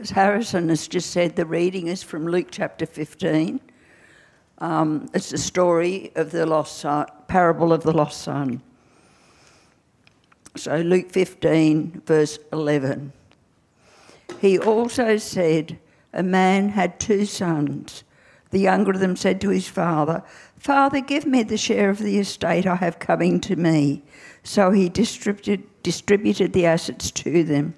As Harrison has just said, the reading is from Luke chapter 15. Um, it's the story of the lost son, parable of the lost son. So, Luke 15, verse 11. He also said, A man had two sons. The younger of them said to his father, Father, give me the share of the estate I have coming to me. So he distributed, distributed the assets to them.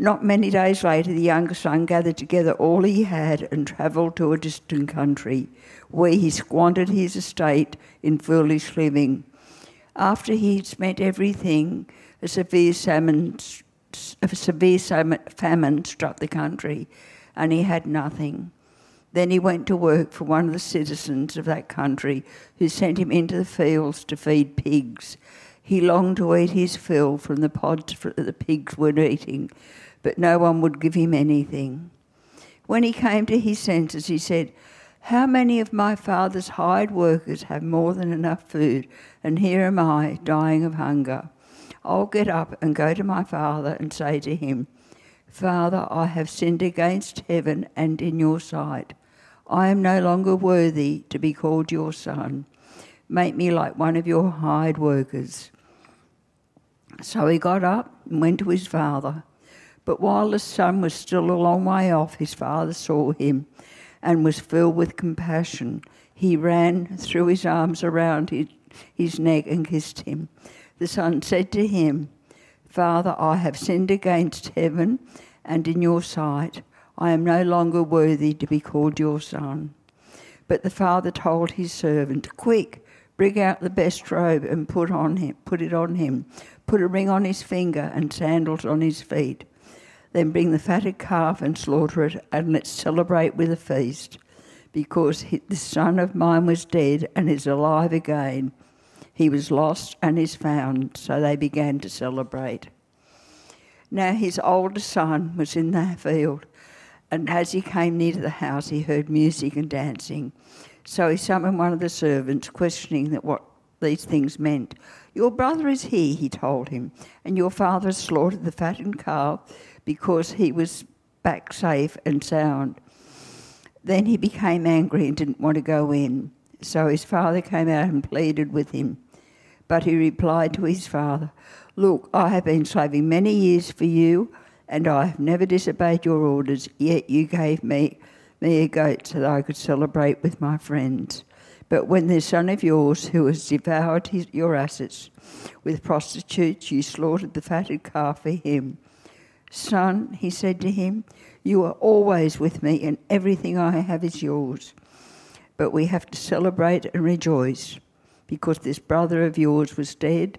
Not many days later, the younger son gathered together all he had and travelled to a distant country, where he squandered his estate in foolish living. After he had spent everything, a severe, salmon, a severe famine struck the country, and he had nothing. Then he went to work for one of the citizens of that country, who sent him into the fields to feed pigs. He longed to eat his fill from the pods that the pigs were eating, but no one would give him anything. When he came to his senses, he said, How many of my father's hired workers have more than enough food, and here am I, dying of hunger? I'll get up and go to my father and say to him, Father, I have sinned against heaven and in your sight. I am no longer worthy to be called your son. Make me like one of your hired workers. So he got up and went to his father. But while the son was still a long way off, his father saw him and was filled with compassion. He ran, threw his arms around his, neck, and kissed him. The son said to him, Father, I have sinned against heaven and in your sight. I am no longer worthy to be called your son. But the father told his servant, Quick, bring out the best robe and put on him, put it on him. Put a ring on his finger and sandals on his feet. Then bring the fatted calf and slaughter it, and let's celebrate with a feast. Because the son of mine was dead and is alive again. He was lost and is found. So they began to celebrate. Now his older son was in the field, and as he came near to the house, he heard music and dancing. So he summoned one of the servants, questioning that what these things meant. Your brother is here, he told him, and your father slaughtered the fattened calf because he was back safe and sound. Then he became angry and didn't want to go in. So his father came out and pleaded with him. But he replied to his father, Look, I have been slaving many years for you, and I have never disobeyed your orders, yet you gave me, me a goat so that I could celebrate with my friends. But when the son of yours, who has devoured his, your assets with prostitutes, you slaughtered the fatted calf for him. Son, he said to him, you are always with me, and everything I have is yours. But we have to celebrate and rejoice because this brother of yours was dead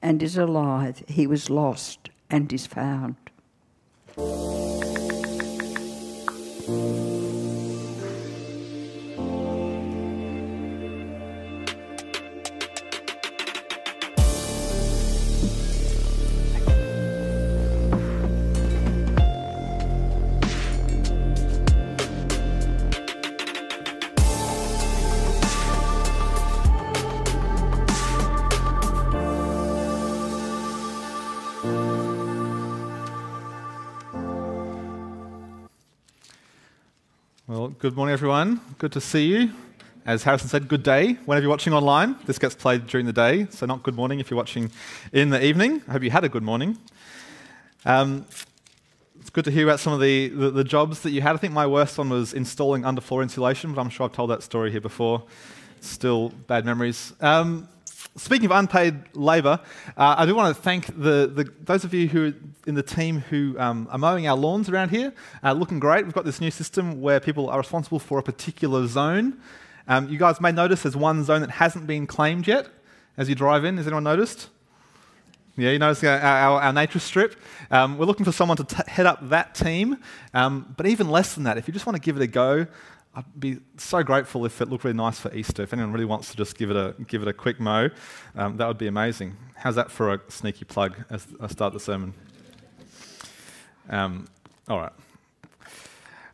and is alive. He was lost and is found. Good morning, everyone. Good to see you. As Harrison said, good day. Whenever you're watching online, this gets played during the day, so not good morning if you're watching in the evening. I hope you had a good morning. Um, it's good to hear about some of the, the, the, jobs that you had. I think my worst one was installing underfloor insulation, but I'm sure I've told that story here before. Still bad memories. Um, Speaking of unpaid labour, uh, I do want to thank the, the, those of you who are in the team who um, are mowing our lawns around here. Uh, looking great. We've got this new system where people are responsible for a particular zone. Um, you guys may notice there's one zone that hasn't been claimed yet as you drive in. Has anyone noticed? Yeah, you notice our, our, our nature strip. Um, we're looking for someone to t- head up that team. Um, but even less than that, if you just want to give it a go, I'd be so grateful if it looked really nice for Easter. If anyone really wants to just give it a, give it a quick mow, um, that would be amazing. How's that for a sneaky plug as I start the sermon? Um, all right.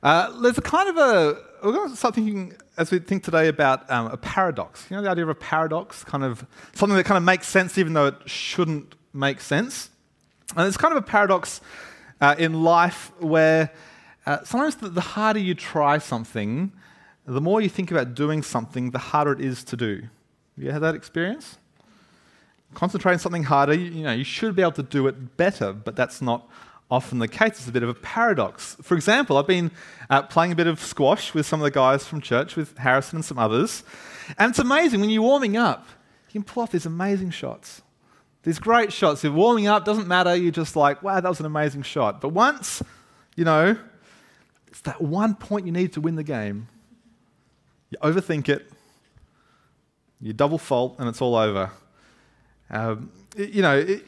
Uh, there's a kind of a, we're going to start thinking as we think today about um, a paradox. You know, the idea of a paradox, kind of something that kind of makes sense even though it shouldn't make sense. And it's kind of a paradox uh, in life where uh, sometimes the, the harder you try something, the more you think about doing something, the harder it is to do. Have you had that experience? Concentrating something harder, you, you know, you should be able to do it better, but that's not often the case. It's a bit of a paradox. For example, I've been uh, playing a bit of squash with some of the guys from church, with Harrison and some others, and it's amazing when you're warming up, you can pull off these amazing shots. These great shots. You're warming up, doesn't matter, you're just like, wow, that was an amazing shot. But once, you know, it's that one point you need to win the game. You overthink it, you double fault, and it's all over. Um, you know, it,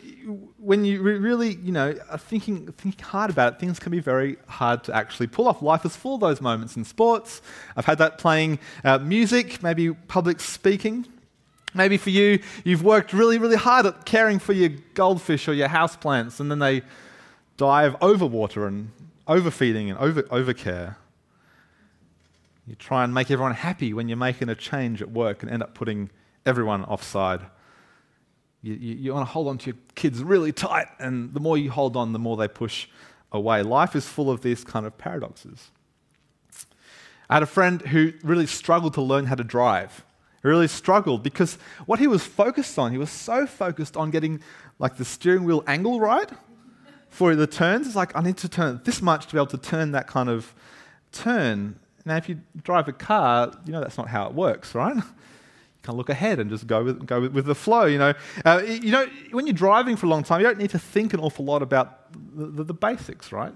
when you really, you know, are thinking, thinking hard about it, things can be very hard to actually pull off. Life is full of those moments in sports. I've had that playing uh, music, maybe public speaking. Maybe for you, you've worked really, really hard at caring for your goldfish or your houseplants, and then they die of overwater and overfeeding and over, overcare. You try and make everyone happy when you're making a change at work and end up putting everyone offside. You, you, you, want to hold on to your kids really tight, and the more you hold on, the more they push away. Life is full of these kind of paradoxes. I had a friend who really struggled to learn how to drive. He really struggled because what he was focused on, he was so focused on getting like the steering wheel angle right for the turns. It's like, I need to turn this much to be able to turn that kind of turn. Now, if you drive a car, you know that's not how it works, right? You can look ahead and just go with, go with, with the flow. You know, uh, you know, when you're driving for a long time, you don't need to think an awful lot about the, the, the basics, right?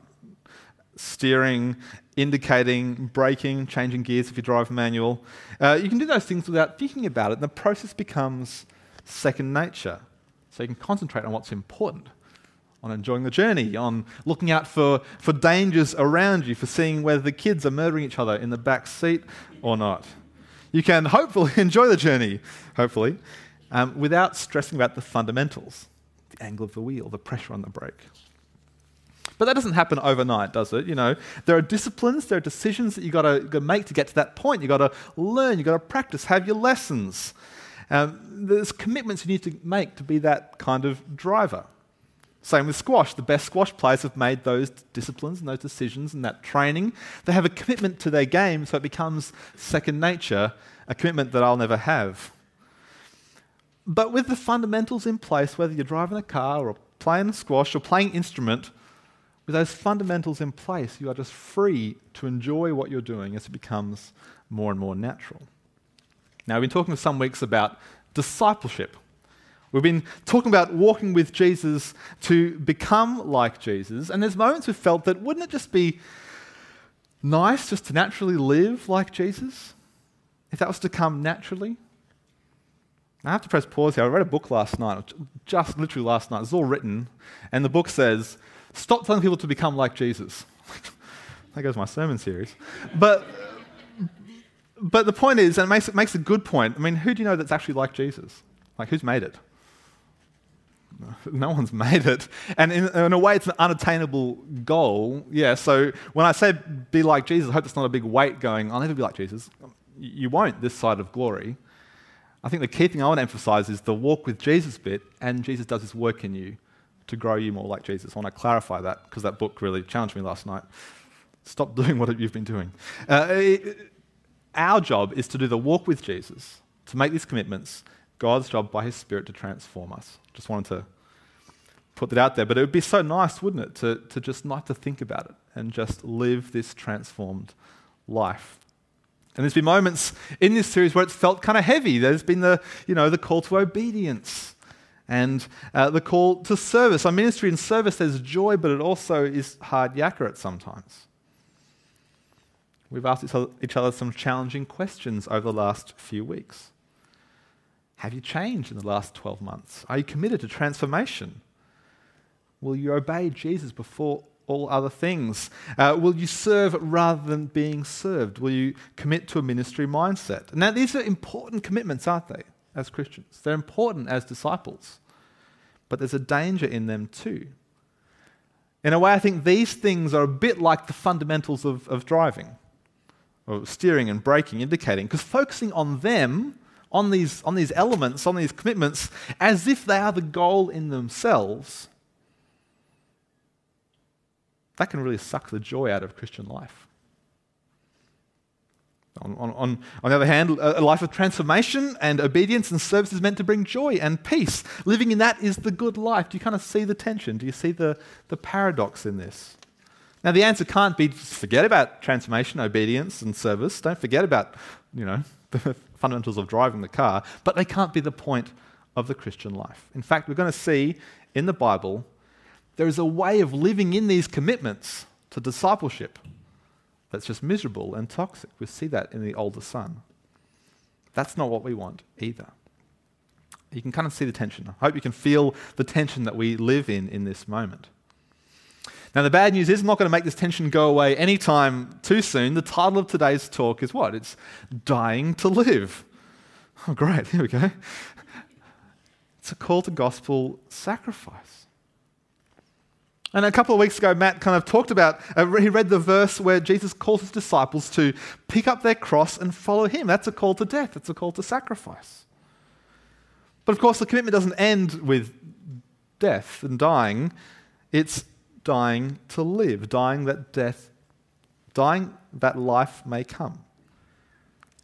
Steering, indicating, braking, changing gears if you drive manual. Uh, you can do those things without thinking about it, and the process becomes second nature. So you can concentrate on what's important on enjoying the journey, on looking out for, for dangers around you, for seeing whether the kids are murdering each other in the back seat or not. You can hopefully enjoy the journey, hopefully, um, without stressing about the fundamentals the angle of the wheel, the pressure on the brake. But that doesn't happen overnight, does it? You know, there are disciplines, there are decisions that you've got to make to get to that point. You've got to learn, you've got to practice, have your lessons. Um, there's commitments you need to make to be that kind of driver. Same with squash. The best squash players have made those disciplines and those decisions and that training. They have a commitment to their game, so it becomes second nature, a commitment that I'll never have. But with the fundamentals in place, whether you're driving a car or playing squash or playing instrument, with those fundamentals in place, you are just free to enjoy what you're doing as it becomes more and more natural. Now, we've been talking for some weeks about discipleship. We've been talking about walking with Jesus to become like Jesus, and there's moments we've felt that wouldn't it just be nice just to naturally live like Jesus? If that was to come naturally? I have to press pause here. I read a book last night, just literally last night. It's all written, and the book says, Stop telling people to become like Jesus. that goes my sermon series. But, but the point is, and it makes, it makes a good point. I mean, who do you know that's actually like Jesus? Like, who's made it? no one's made it. And in, in, a way, it's an unattainable goal. Yeah, so when I say be like Jesus, I hope it's not a big weight going, I'll never be like Jesus. You won't this side of glory. I think the key thing I want to emphasize is the walk with Jesus bit, and Jesus does his work in you to grow you more like Jesus. I want to clarify that because that book really challenged me last night. Stop doing what you've been doing. Uh, it, our job is to do the walk with Jesus, to make these commitments, God's job by His Spirit to transform us. Just wanted to put that out there. But it would be so nice, wouldn't it, to, to just not to think about it and just live this transformed life. And there's been moments in this series where it's felt kind of heavy. There's been the, you know, the call to obedience and uh, the call to service. Our ministry and service, there's joy, but it also is hard yakka at sometimes. We've asked each other some challenging questions over the last few weeks. Have you changed in the last 12 months? Are you committed to transformation? Will you obey Jesus before all other things? Uh, will you serve rather than being served? Will you commit to a ministry mindset? Now, these are important commitments, aren't they, as Christians? They're important as disciples, but there's a danger in them too. In a way, I think these things are a bit like the fundamentals of, of driving, or steering and braking, indicating, because focusing on them on these, on these elements, on these commitments, as if they are the goal in themselves, that can really suck the joy out of Christian life. On, on, on, on, the other hand, a life of transformation and obedience and service is meant to bring joy and peace. Living in that is the good life. Do you kind of see the tension? Do you see the, the paradox in this? Now, the answer can't be forget about transformation, obedience, and service. Don't forget about, you know, the fundamentals of driving the car, but they can't be the point of the Christian life. In fact, we're going to see in the Bible there is a way of living in these commitments to discipleship that's just miserable and toxic. We see that in the older son. That's not what we want either. You can kind of see the tension. I hope you can feel the tension that we live in in this moment. Now, the bad news is I'm not going to make this tension go away anytime too soon. The title of today's talk is what? It's Dying to Live. Oh, great. Here we go. It's a call to gospel sacrifice. And a couple of weeks ago, Matt kind of talked about, uh, he read the verse where Jesus calls his disciples to pick up their cross and follow him. That's a call to death, it's a call to sacrifice. But of course, the commitment doesn't end with death and dying, it's dying to live, dying that death, dying that life may come.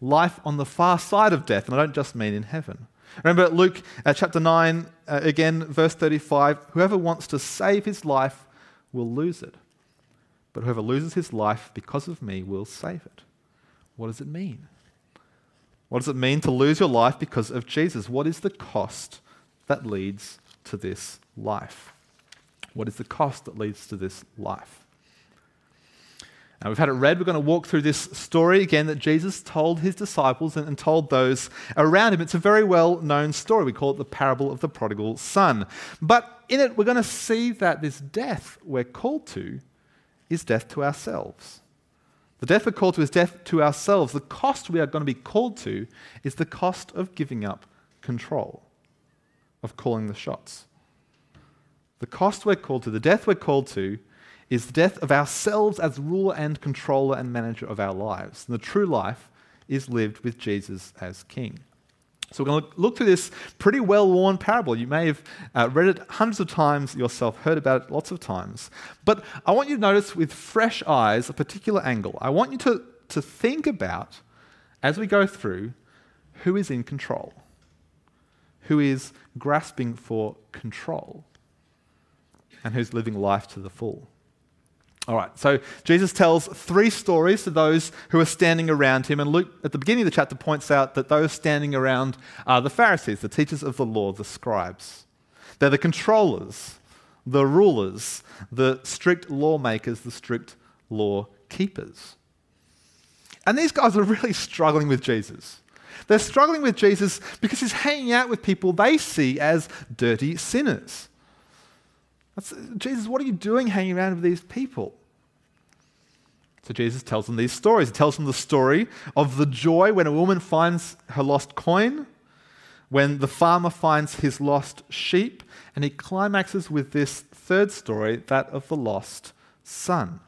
Life on the far side of death, and I don't just mean in heaven. Remember Luke uh, chapter 9, uh, again, verse 35 whoever wants to save his life will lose it, but whoever loses his life because of me will save it. What does it mean? What does it mean to lose your life because of Jesus? What is the cost that leads to this life? What is the cost that leads to this life? Now, we've had it read. We're going to walk through this story again that Jesus told his disciples and, and, told those around him. It's a very well known story. We call it the parable of the prodigal son. But in it, we're going to see that this death we're called to is death to ourselves. The death we're called to is death to ourselves. The cost we are going to be called to is the cost of giving up control, of calling the shots. The cost we're called to, the death we're called to, is the death of ourselves as ruler and controller and manager of our lives. And the true life is lived with Jesus as King. So we're going to look through this pretty well worn parable. You may have uh, read it hundreds of times yourself, heard about it lots of times. But I want you to notice with fresh eyes a particular angle. I want you to, to think about, as we go through, who is in control, who is grasping for control, and who's living life to the full. All right, so Jesus tells three stories to those who are standing around him, and Luke, at the beginning of the chapter, points out that those standing around are the Pharisees, the teachers of the law, the scribes. They're the controllers, the rulers, the strict lawmakers, the strict law keepers. And these guys are really struggling with Jesus. They're struggling with Jesus because he's hanging out with people they see as dirty sinners. Jesus, what are you doing hanging around with these people? So Jesus tells them these stories. He tells them the story of the joy when a woman finds her lost coin, when the farmer finds his lost sheep, and he climaxes with this third story, that of the lost son.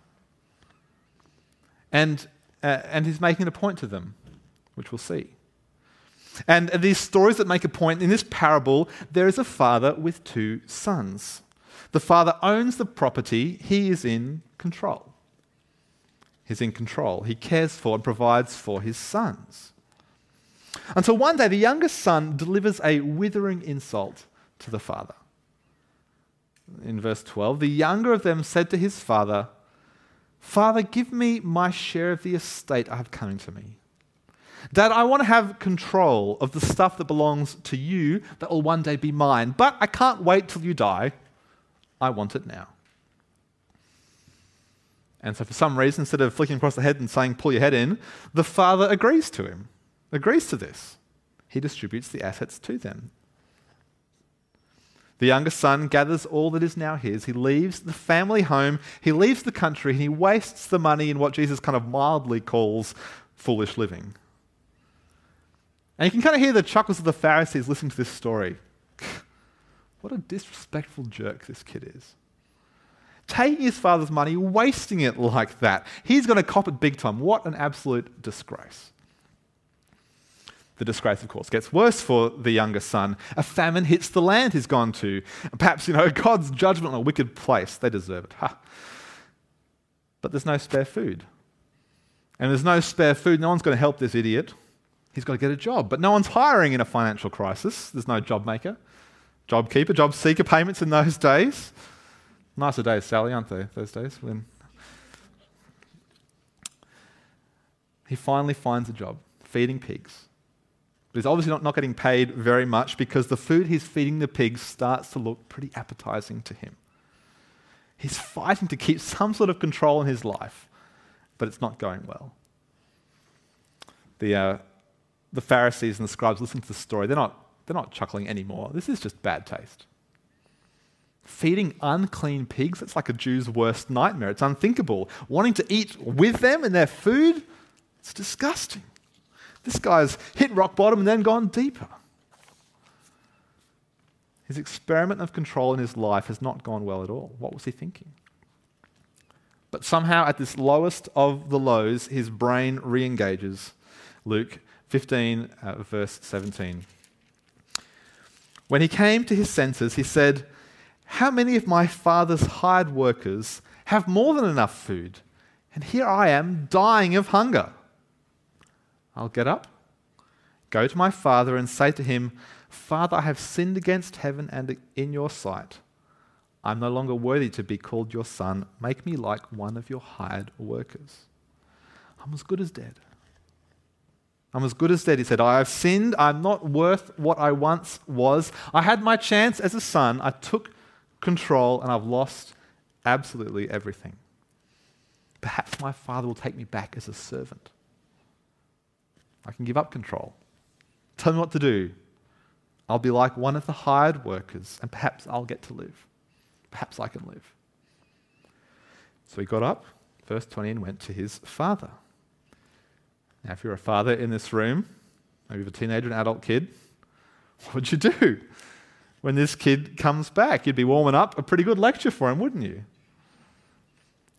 And, uh, and he's making a point to them, which we'll see. And these stories that make a point in this parable, there is a father with two sons. The father owns the property, he is in control. He's in control. He cares for and provides for his sons. Until one day, the youngest son delivers a withering insult to the father. In verse 12, the younger of them said to his father, Father, give me my share of the estate I have coming to me. Dad, I want to have control of the stuff that belongs to you that will one day be mine, but I can't wait till you die. I want it now. And so, for some reason, instead of flicking across the head and saying, pull your head in, the father agrees to him, agrees to this. He distributes the assets to them. The younger son gathers all that is now his. He leaves the family home, he leaves the country, and he wastes the money in what Jesus kind of mildly calls foolish living. And you can kind of hear the chuckles of the Pharisees listening to this story. What a disrespectful jerk this kid is. Taking his father's money, wasting it like that. He's going to cop it big time. What an absolute disgrace. The disgrace, of course, gets worse for the younger son. A famine hits the land he's gone to. Perhaps, you know, God's judgment on a wicked place. They deserve it. Ha. but there's no spare food. And there's no spare food, no one's going to help this idiot. He's got to get a job. But no one's hiring in a financial crisis. There's no job maker, job keeper, job seeker payments in those days. Nicer days, Sally, aren't they, those days? When he finally finds a job feeding pigs. But he's obviously not, not getting paid very much because the food he's feeding the pigs starts to look pretty appetizing to him. He's fighting to keep some sort of control in his life, but it's not going well. The, uh, the Pharisees and the scribes listen to the story. They're not, they're not chuckling anymore. This is just bad taste. Feeding unclean pigs, it's like a Jew's worst nightmare. It's unthinkable. Wanting to eat with them and their food, it's disgusting. This guy's hit rock bottom and then gone deeper. His experiment of control in his life has not gone well at all. What was he thinking? But somehow, at this lowest of the lows, his brain re engages. Luke 15, uh, verse 17. When he came to his senses, he said, How many of my father's hired workers have more than enough food? And here I am dying of hunger. I'll get up, go to my father, and say to him, Father, I have sinned against heaven and in your sight. I'm no longer worthy to be called your son. Make me like one of your hired workers. I'm as good as dead. I'm as good as dead. He said, I have sinned. I'm not worth what I once was. I had my chance as a son. I took control and I've lost absolutely everything. Perhaps my father will take me back as a servant. I can give up control. Tell me what to do. I'll be like one of the hired workers, and perhaps I'll get to live. Perhaps I can live. So he got up, verse 20, and went to his father. Now, if you're a father in this room, maybe you have a teenager, an adult kid, what would you do when this kid comes back? You'd be warming up a pretty good lecture for him, wouldn't you?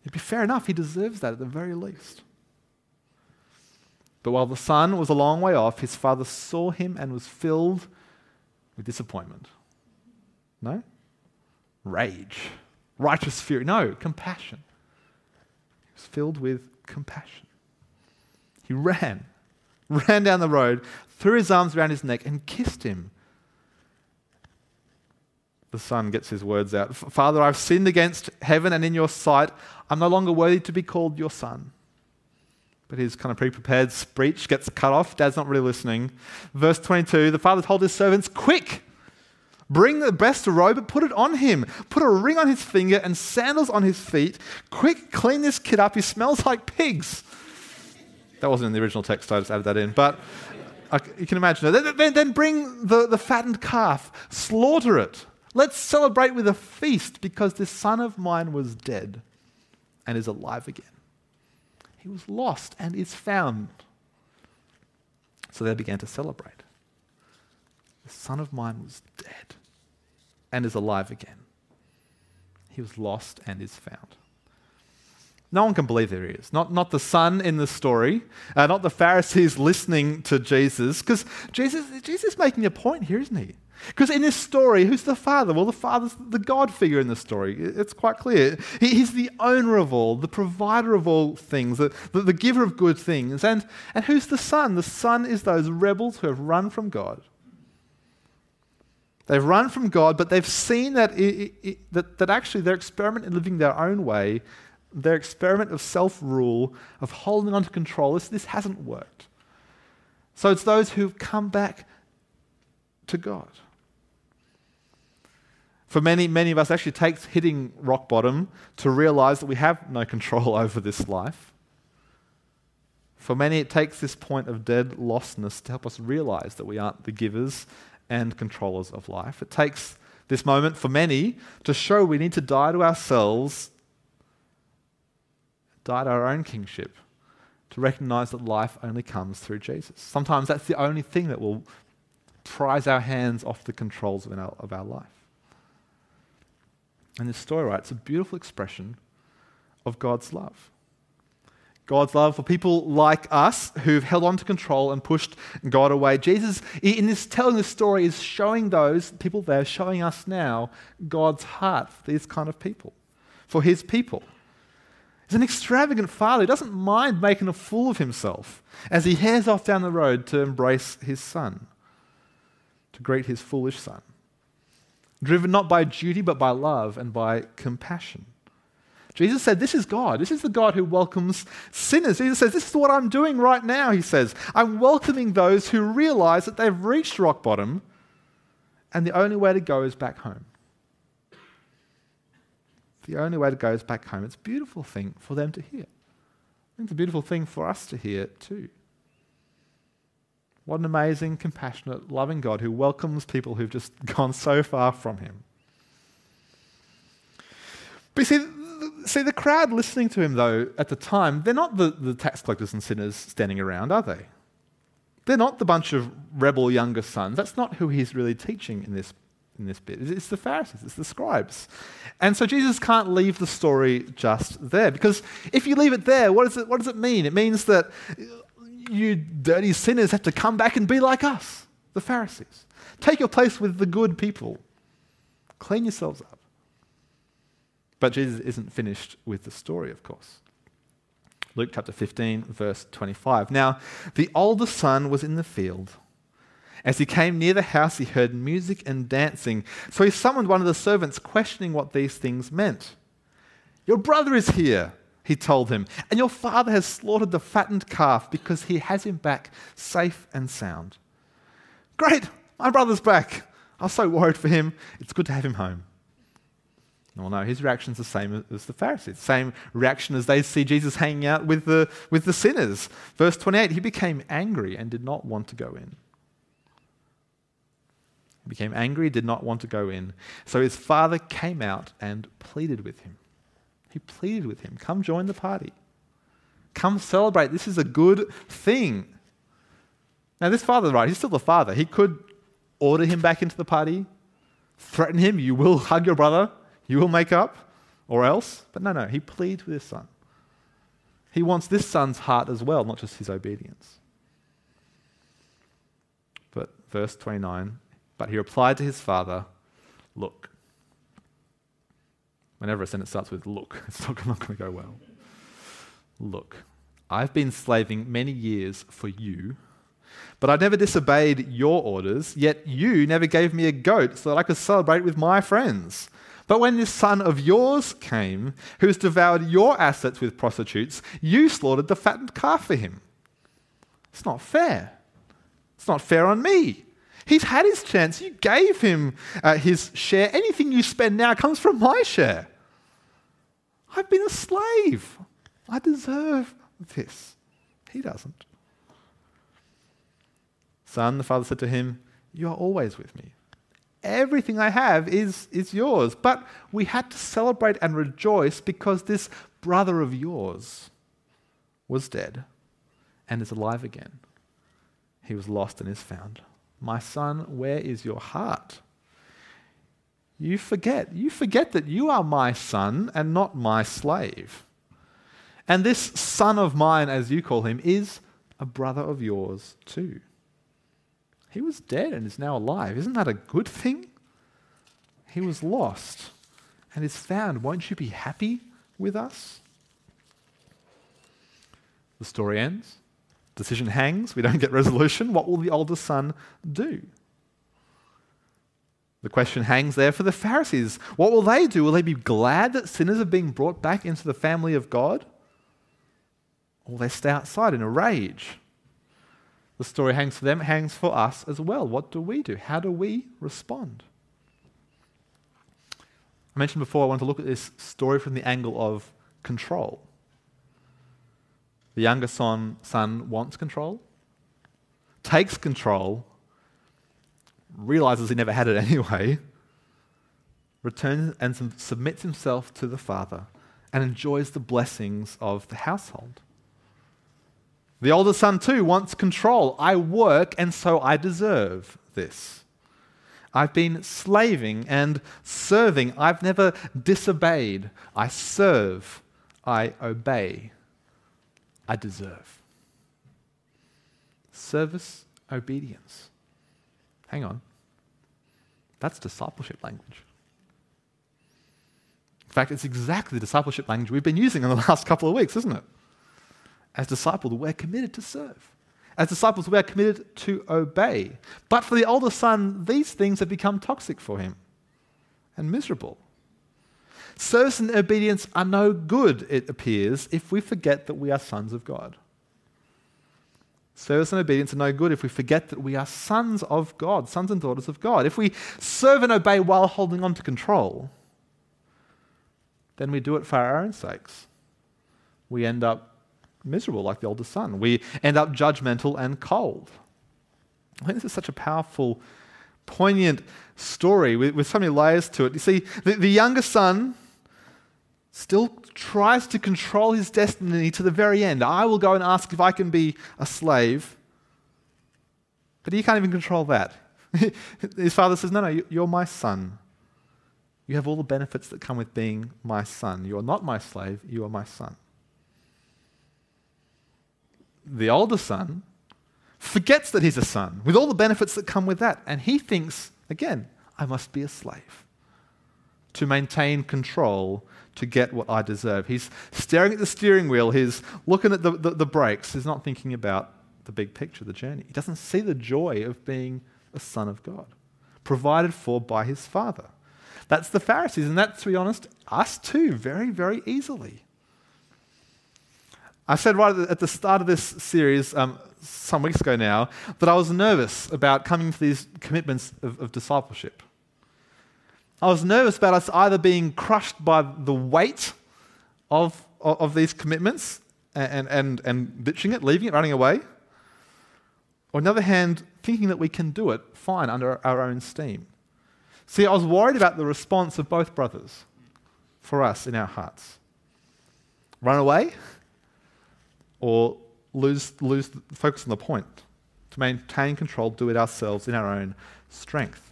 It'd be fair enough. He deserves that at the very least. But while the son was a long way off, his father saw him and was filled with disappointment. No? Rage. Righteous fury. No, compassion. He was filled with compassion. He ran, ran down the road, threw his arms around his neck, and kissed him. The son gets his words out Father, I've sinned against heaven and in your sight. I'm no longer worthy to be called your son but his kind of pre prepared speech gets cut off. Dad's not really listening. Verse 22 the father told his servants, Quick! Bring the best robe and put it on him. Put a ring on his finger and sandals on his feet. Quick, clean this kid up. He smells like pigs. That wasn't in the original text, so I just added that in. But you can imagine it. Then, then bring the, the fattened calf, slaughter it. Let's celebrate with a feast because this son of mine was dead and is alive again. He was lost and is found. So they began to celebrate. The son of mine was dead and is alive again. He was lost and is found. No one can believe there he is. Not, not the son in the story, uh, not the Pharisees listening to Jesus, because Jesus, Jesus is making a point here, isn't he? Because in this story, who's the father? Well, the father's the God figure in the story. It's quite clear. He, he's the owner of all, the provider of all things, the, the, the giver of good things. And, and who's the son? The son is those rebels who have run from God. They've run from God, but they've seen that, it, it, that, that actually their experiment in living their own way, their experiment of self rule, of holding on to control, this, this hasn't worked. So it's those who've come back to God. For many, many of us, actually takes hitting rock bottom to realize that we have no control over this life. For many, it takes this point of dead lostness to help us realize that we aren't the givers and controllers of life. It takes this moment for many to show we need to die to ourselves, die to our own kingship, to recognize that life only comes through Jesus. Sometimes that's the only thing that will prise our hands off the controls of our, of our life. And this story, right, it's a beautiful expression of God's love. God's love for people like us who've held on to control and pushed God away. Jesus, in this telling this story, is showing those people there, showing us now God's heart for these kind of people, for his people. He's an extravagant father. He doesn't mind making a fool of himself as he heads off down the road to embrace his son, to greet his foolish son. Driven not by duty, but by love and by compassion. Jesus said, This is God. This is the God who welcomes sinners. Jesus says, This is what I'm doing right now, he says. I'm welcoming those who realize that they've reached rock bottom and the only way to go is back home. The only way to go is back home. It's a beautiful thing for them to hear. I think it's a beautiful thing for us to hear too. What an amazing, compassionate, loving God who welcomes people who've just gone so far from Him. But you see, see, the crowd listening to him, though, at the time, they're not the, the tax collectors and sinners standing around, are they? They're not the bunch of rebel younger sons. That's not who he's really teaching in this, in this bit. It's the Pharisees, it's the scribes. And so Jesus can't leave the story just there, because if you leave it there, what does it, what does it mean? It means that you dirty sinners have to come back and be like us, the Pharisees. Take your place with the good people. Clean yourselves up. But Jesus isn't finished with the story, of course. Luke chapter 15, verse 25. Now, the older son was in the field. As he came near the house, he heard music and dancing. So he summoned one of the servants, questioning what these things meant. Your brother is here, he told him, and your father has slaughtered the fattened calf because he has him back safe and sound. Great, my brother's back. I was so worried for him. It's good to have him home. Well, no, his reaction's the same as the Pharisees. Same reaction as they see Jesus hanging out with the, with the sinners. Verse 28 he became angry and did not want to go in. He became angry, did not want to go in. So his father came out and pleaded with him. He pleaded with him come join the party. Come celebrate. This is a good thing. Now, this father, right, he's still the father. He could order him back into the party, threaten him, you will hug your brother, you will make up, or else. But no, no, he pleads with his son. He wants this son's heart as well, not just his obedience. But verse 29 But he replied to his father, Look. Whenever a sentence starts with look, it's not, not going to go well. Look, I've been slaving many years for you, but I never disobeyed your orders, yet you never gave me a goat so that I could celebrate with my friends. But when this son of yours came, who has devoured your assets with prostitutes, you slaughtered the fattened calf for him. It's not fair. It's not fair on me. He's had his chance. You gave him uh, his share. Anything you spend now comes from my share. I've been a slave. I deserve this. He doesn't. Son, the father said to him, You are always with me Everything I have is, is yours. But we had to celebrate and rejoice because this brother of yours was dead and is alive again. He was lost and is found. My son, where is your heart? You forget. You forget that you are my son and not my slave. And this son of mine, as you call him, is a brother of yours too. He was dead and is now alive. Isn't that a good thing? He was lost and is found. Won't you be happy with us? The story ends. Decision hangs. We don't get resolution. What will the older son do? The question hangs there for the Pharisees. What will they do? Will they be glad that sinners are being brought back into the family of God? Or will they stay outside in a rage? The story hangs for them, hangs for us as well. What do we do? How do we respond? I mentioned before I want to look at this story from the angle of control. The younger son, son wants control, takes control, realizes he never had it anyway, returns and submits himself to the father, and enjoys the blessings of the household. The older son, too, wants control. I work, and so I deserve this. I've been slaving and serving. I've never disobeyed. I serve. I obey. I deserve. Service, obedience. Hang on. That's discipleship language. In fact, it's exactly the discipleship language we've been using in the last couple of weeks, isn't it? As disciples, we're committed to serve. As disciples, we are committed to obey. But for the older son, these things have become toxic for him and miserable. Service and obedience are no good, it appears, if we forget that we are sons of God. Service and obedience are no good if we forget that we are sons of God, sons and daughters of God. If we serve and obey while holding on to control, then we do it for our own sakes. We end up miserable like the older son. We end up judgmental and cold. I think this is such a powerful, poignant story with, with so many layers to it. You see, the, the younger son still tries to control his destiny to the very end. I will go and ask if I can be a slave. But he can't even control that. his father says, No, no, you're my son. You have all the benefits that come with being my son. You are not my slave, you are my son the older son, forgets that he's a son with all the benefits that come with that. And he thinks, again, I must be a slave to maintain control to get what I deserve. He's staring at the steering wheel, he's looking at the, the, the, brakes, he's not thinking about the big picture, the journey. He doesn't see the joy of being a son of God, provided for by his father. That's the Pharisees, and that's, to be honest, us too, very, very easily. I said right at the start of this series, um, some weeks ago now, that I was nervous about coming to these commitments of, of discipleship. I was nervous about us either being crushed by the weight of, of, of these commitments and, and, and ditching it, leaving it, running away. Or, on the other hand, thinking that we can do it fine under our own steam. See, I was worried about the response of both brothers for us in our hearts. Run away or lose, lose focus on the point. To maintain control, do it ourselves in our own strength.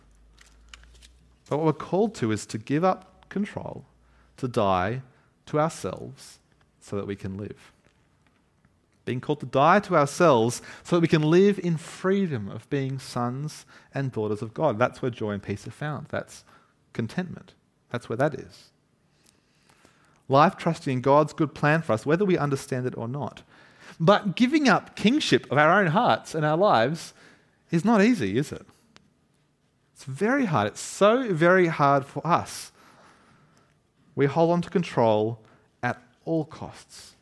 But what we're called to is to give up control, to die to ourselves so that we can live. Being called to die to ourselves so that we can live in freedom of being sons and daughters of God. That's where joy and peace are found. That's contentment. That's where that is. Life trusting in God's good plan for us, whether we understand it or not. But giving up kingship of our own hearts and our lives is not easy, is it? It's very hard. It's so very hard for us. We hold on to control at all costs.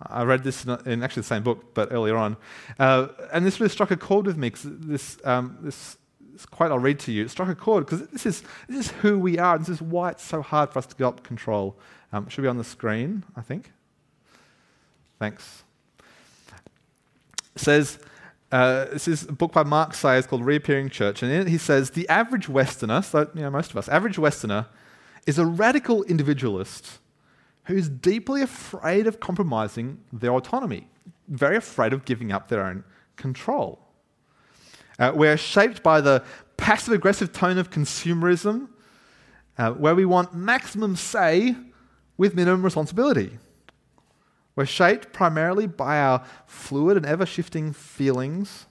I read this in, in actually the same book, but earlier on. Uh, and this really struck a chord with me because this, um, this, this quote I'll read to you. It struck a chord because this is, this is who we are. This is why it's so hard for us to give up control. Um, should be on the screen, I think. Thanks. It says, uh, this is a book by Mark Sayers called Reappearing Church, and in it he says, the average Westerner, so you know, most of us, average Westerner, is a radical individualist who's deeply afraid of compromising their autonomy, very afraid of giving up their own control. Uh, we're shaped by the passive aggressive tone of consumerism, uh, where we want maximum say with minimum responsibility. We're shaped primarily by our fluid and ever shifting feelings.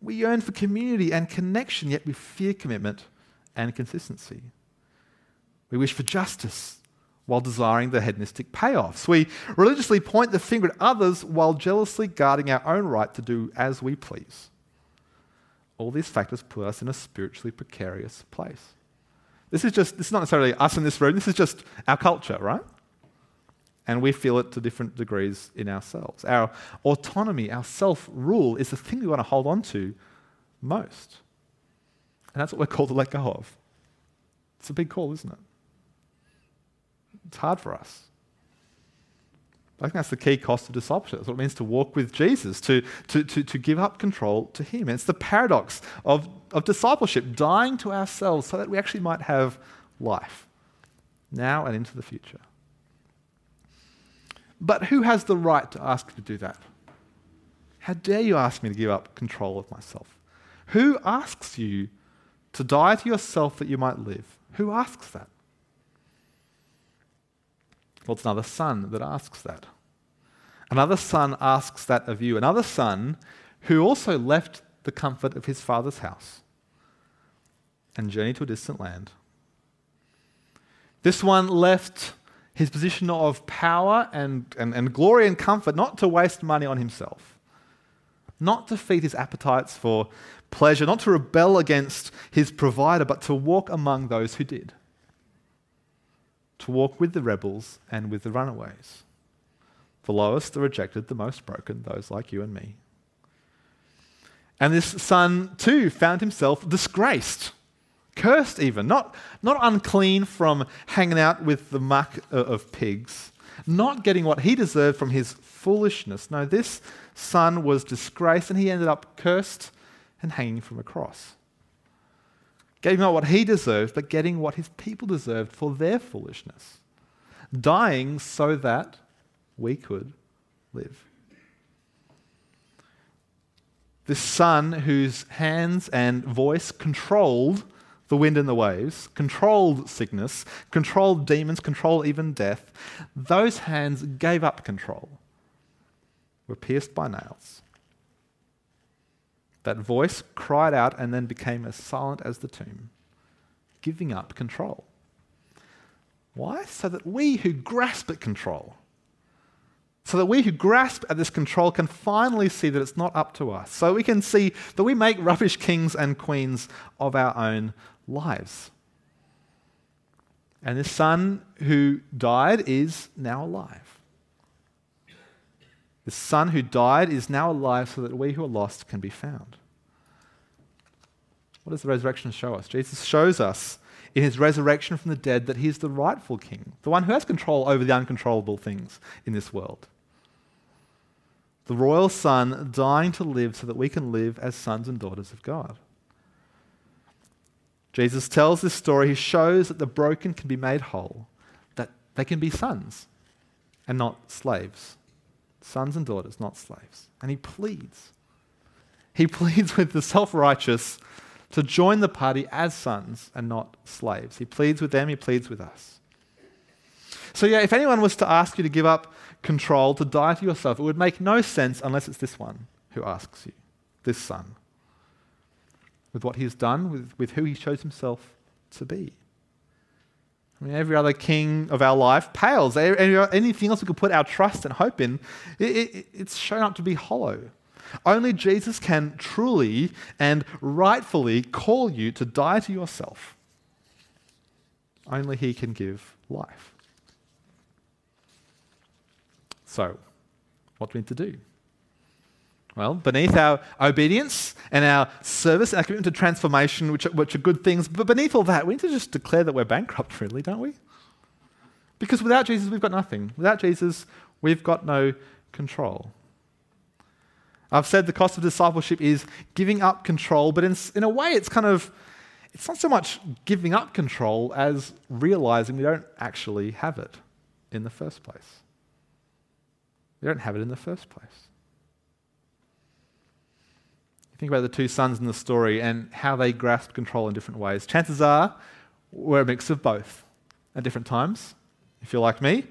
We yearn for community and connection, yet we fear commitment and consistency. We wish for justice while desiring the hedonistic payoffs. We religiously point the finger at others while jealously guarding our own right to do as we please. All these factors put us in a spiritually precarious place. This is just, this is not necessarily us in this room, this is just our culture, right? And we feel it to different degrees in ourselves. Our autonomy, our self rule, is the thing we want to hold on to most. And that's what we're called to let go of. It's a big call, isn't it? It's hard for us. I think that's the key cost of discipleship. That's what it means to walk with Jesus, to, to, to, to give up control to Him. And it's the paradox of, of discipleship, dying to ourselves so that we actually might have life now and into the future. But who has the right to ask you to do that? How dare you ask me to give up control of myself? Who asks you to die to yourself that you might live? Who asks that? Well, it's another son that asks that. Another son asks that of you. Another son who also left the comfort of his father's house and journeyed to a distant land. This one left his position of power and, and, and glory and comfort not to waste money on himself, not to feed his appetites for pleasure, not to rebel against his provider, but to walk among those who did. To walk with the rebels and with the runaways. The lowest, the rejected, the most broken, those like you and me. And this son, too, found himself disgraced, cursed even, not, not unclean from hanging out with the muck uh, of pigs, not getting what he deserved from his foolishness. No, this son was disgraced and he ended up cursed and hanging from a cross. Getting not what he deserved, but getting what his people deserved for their foolishness. Dying so that we could live. This son whose hands and voice controlled the wind and the waves, controlled sickness, controlled demons, controlled even death, those hands gave up control, were pierced by nails that voice cried out and then became as silent as the tomb, giving up control. Why? So that we who grasp at control, so that we who grasp at this control can finally see that it's not up to us. So we can see that we make rubbish kings and queens of our own lives. And this son who died is now alive. The Son who died is now alive so that we who are lost can be found. What does the resurrection show us? Jesus shows us in his resurrection from the dead that he is the rightful king, the one who has control over the uncontrollable things in this world. The royal Son dying to live so that we can live as sons and daughters of God. Jesus tells this story. He shows that the broken can be made whole, that they can be sons and not slaves sons and daughters, not slaves. And he pleads. He pleads with the self righteous to join the party as sons and not slaves. He pleads with them, he pleads with us. So, yeah, if anyone was to ask you to give up control, to die to yourself, it would make no sense unless it's this one who asks you, this son, with what he's done, with, with who he shows himself to be. I mean, every other king of our life pales. Anything else we could put our trust and hope in, it, it, it's shown up to be hollow. Only Jesus can truly and rightfully call you to die to yourself. Only He can give life. So, what do we need to do? Well, beneath our obedience and our service and our commitment to transformation, which are, which are good things, but beneath all that, we need to just declare that we're bankrupt, really, don't we? Because without Jesus, we've got nothing. Without Jesus, we've got no control. I've said the cost of discipleship is giving up control, but in, in a way, it's kind of, it's not so much giving up control as realizing we don't actually have it in the first place. We don't have it in the first place. Think about the two sons in the story and how they grasped control in different ways. Chances are we're a mix of both at different times, if you're like me.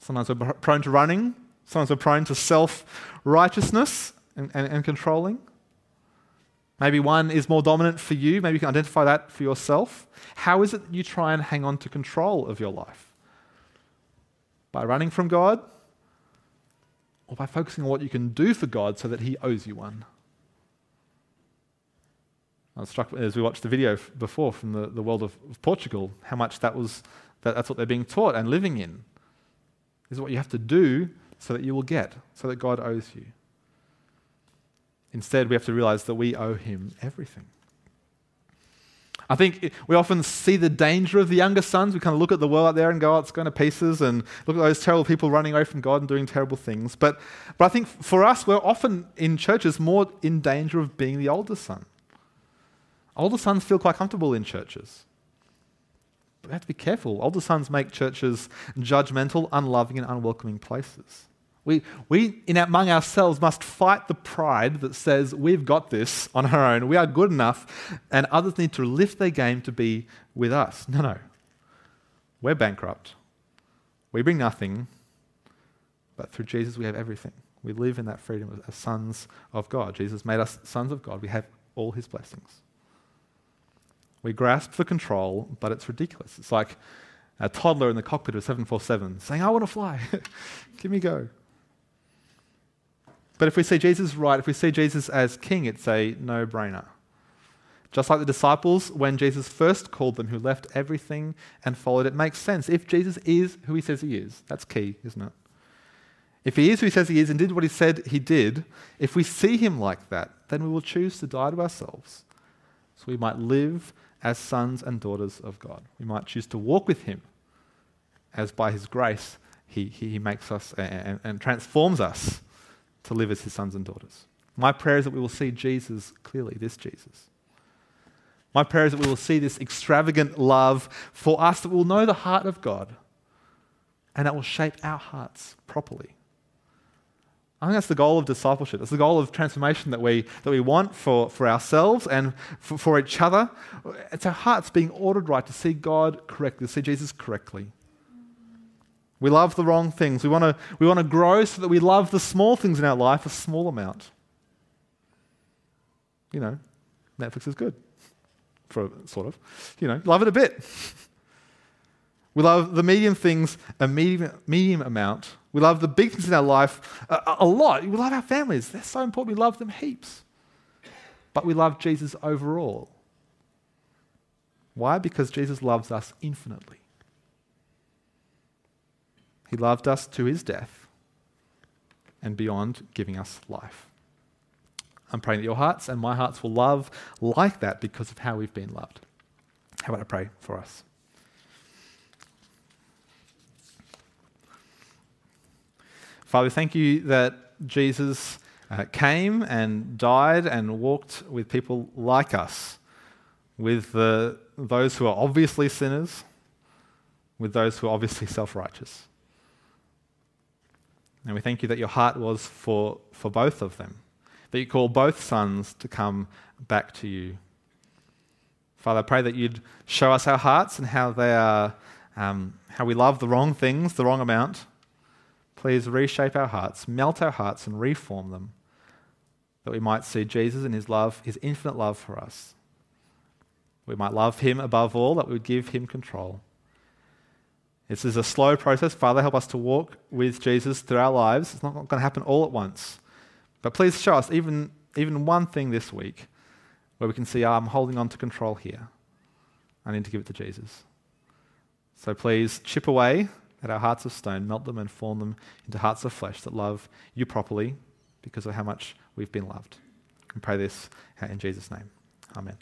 Sometimes we're prone to running, sometimes we're prone to self righteousness and, and, and controlling. Maybe one is more dominant for you. Maybe you can identify that for yourself. How is it that you try and hang on to control of your life? By running from God or by focusing on what you can do for God so that He owes you one. I was struck as we watched the video before from the, the world of, of Portugal, how much that was, that, that's what they're being taught and living in. This is what you have to do so that you will get, so that God owes you. Instead, we have to realize that we owe Him everything. I think we often see the danger of the younger sons. We kind of look at the world out there and go, oh, it's going to pieces, and look at those terrible people running away from God and doing terrible things. But, but I think for us, we're often in churches more in danger of being the older son. Older sons feel quite comfortable in churches. But we have to be careful. Older sons make churches judgmental, unloving, and unwelcoming places. We, we, in among ourselves, must fight the pride that says we've got this on our own, we are good enough, and others need to lift their game to be with us. No, no. We're bankrupt. We bring nothing, but through Jesus we have everything. We live in that freedom as sons of God. Jesus made us sons of God. We have all his blessings. We grasp for control, but it's ridiculous. It's like a toddler in the cockpit of a 747 saying, I want to fly. Give me go. But if we see Jesus right, if we see Jesus as king, it's a no brainer. Just like the disciples, when Jesus first called them, who left everything and followed, it makes sense. If Jesus is who he says he is, that's key, isn't it? If he is who he says he is and did what he said he did, if we see him like that, then we will choose to die to ourselves so we might live as sons and daughters of God. We might choose to walk with him as by his grace he, he, makes us and, and transforms us to live as his sons and daughters. My prayer is that we will see Jesus clearly, this Jesus. My prayer is that we will see this extravagant love for us, that we'll know the heart of God, and that will shape our hearts properly. I think that's the goal of discipleship. That's the goal of transformation that we, that we want for, for ourselves and for, for each other. It's our hearts being ordered right to see God correctly, to see Jesus correctly. We love the wrong things. We want to we want to grow so that we love the small things in our life a small amount. You know, Netflix is good, for sort of. You know, love it a bit. We love the medium things a medium, medium amount. We love the big things in our life uh, a, a lot. We love our families. They're so important. We love them heaps. But we love Jesus overall. Why? Because Jesus loves us infinitely. He loved us to his death and beyond giving us life. I'm praying that your hearts and my hearts will love like that because of how we've been loved. How about I pray for us? Father, thank you that Jesus uh, came and died and walked with people like us, with the, those who are obviously sinners, with those who are obviously self righteous. And we thank you that your heart was for, for both of them, that you call both sons to come back to you. Father, I pray that you'd show us our hearts and how they are, um, how we love the wrong things, the wrong amount. Please reshape our hearts, melt our hearts, and reform them, that we might see Jesus and his love, his infinite love for us. We might love him above all, that we would give him control. This is a slow process. Father, help us to walk with Jesus through our lives. It's not going to happen all at once. But please show us even, even one thing this week where we can see, oh, I'm holding on to control here. I need to give it to Jesus. So please chip away at our hearts of stone, melt them and form them into hearts of flesh that love you properly because of how much we've been loved. And pray this in Jesus' name. Amen.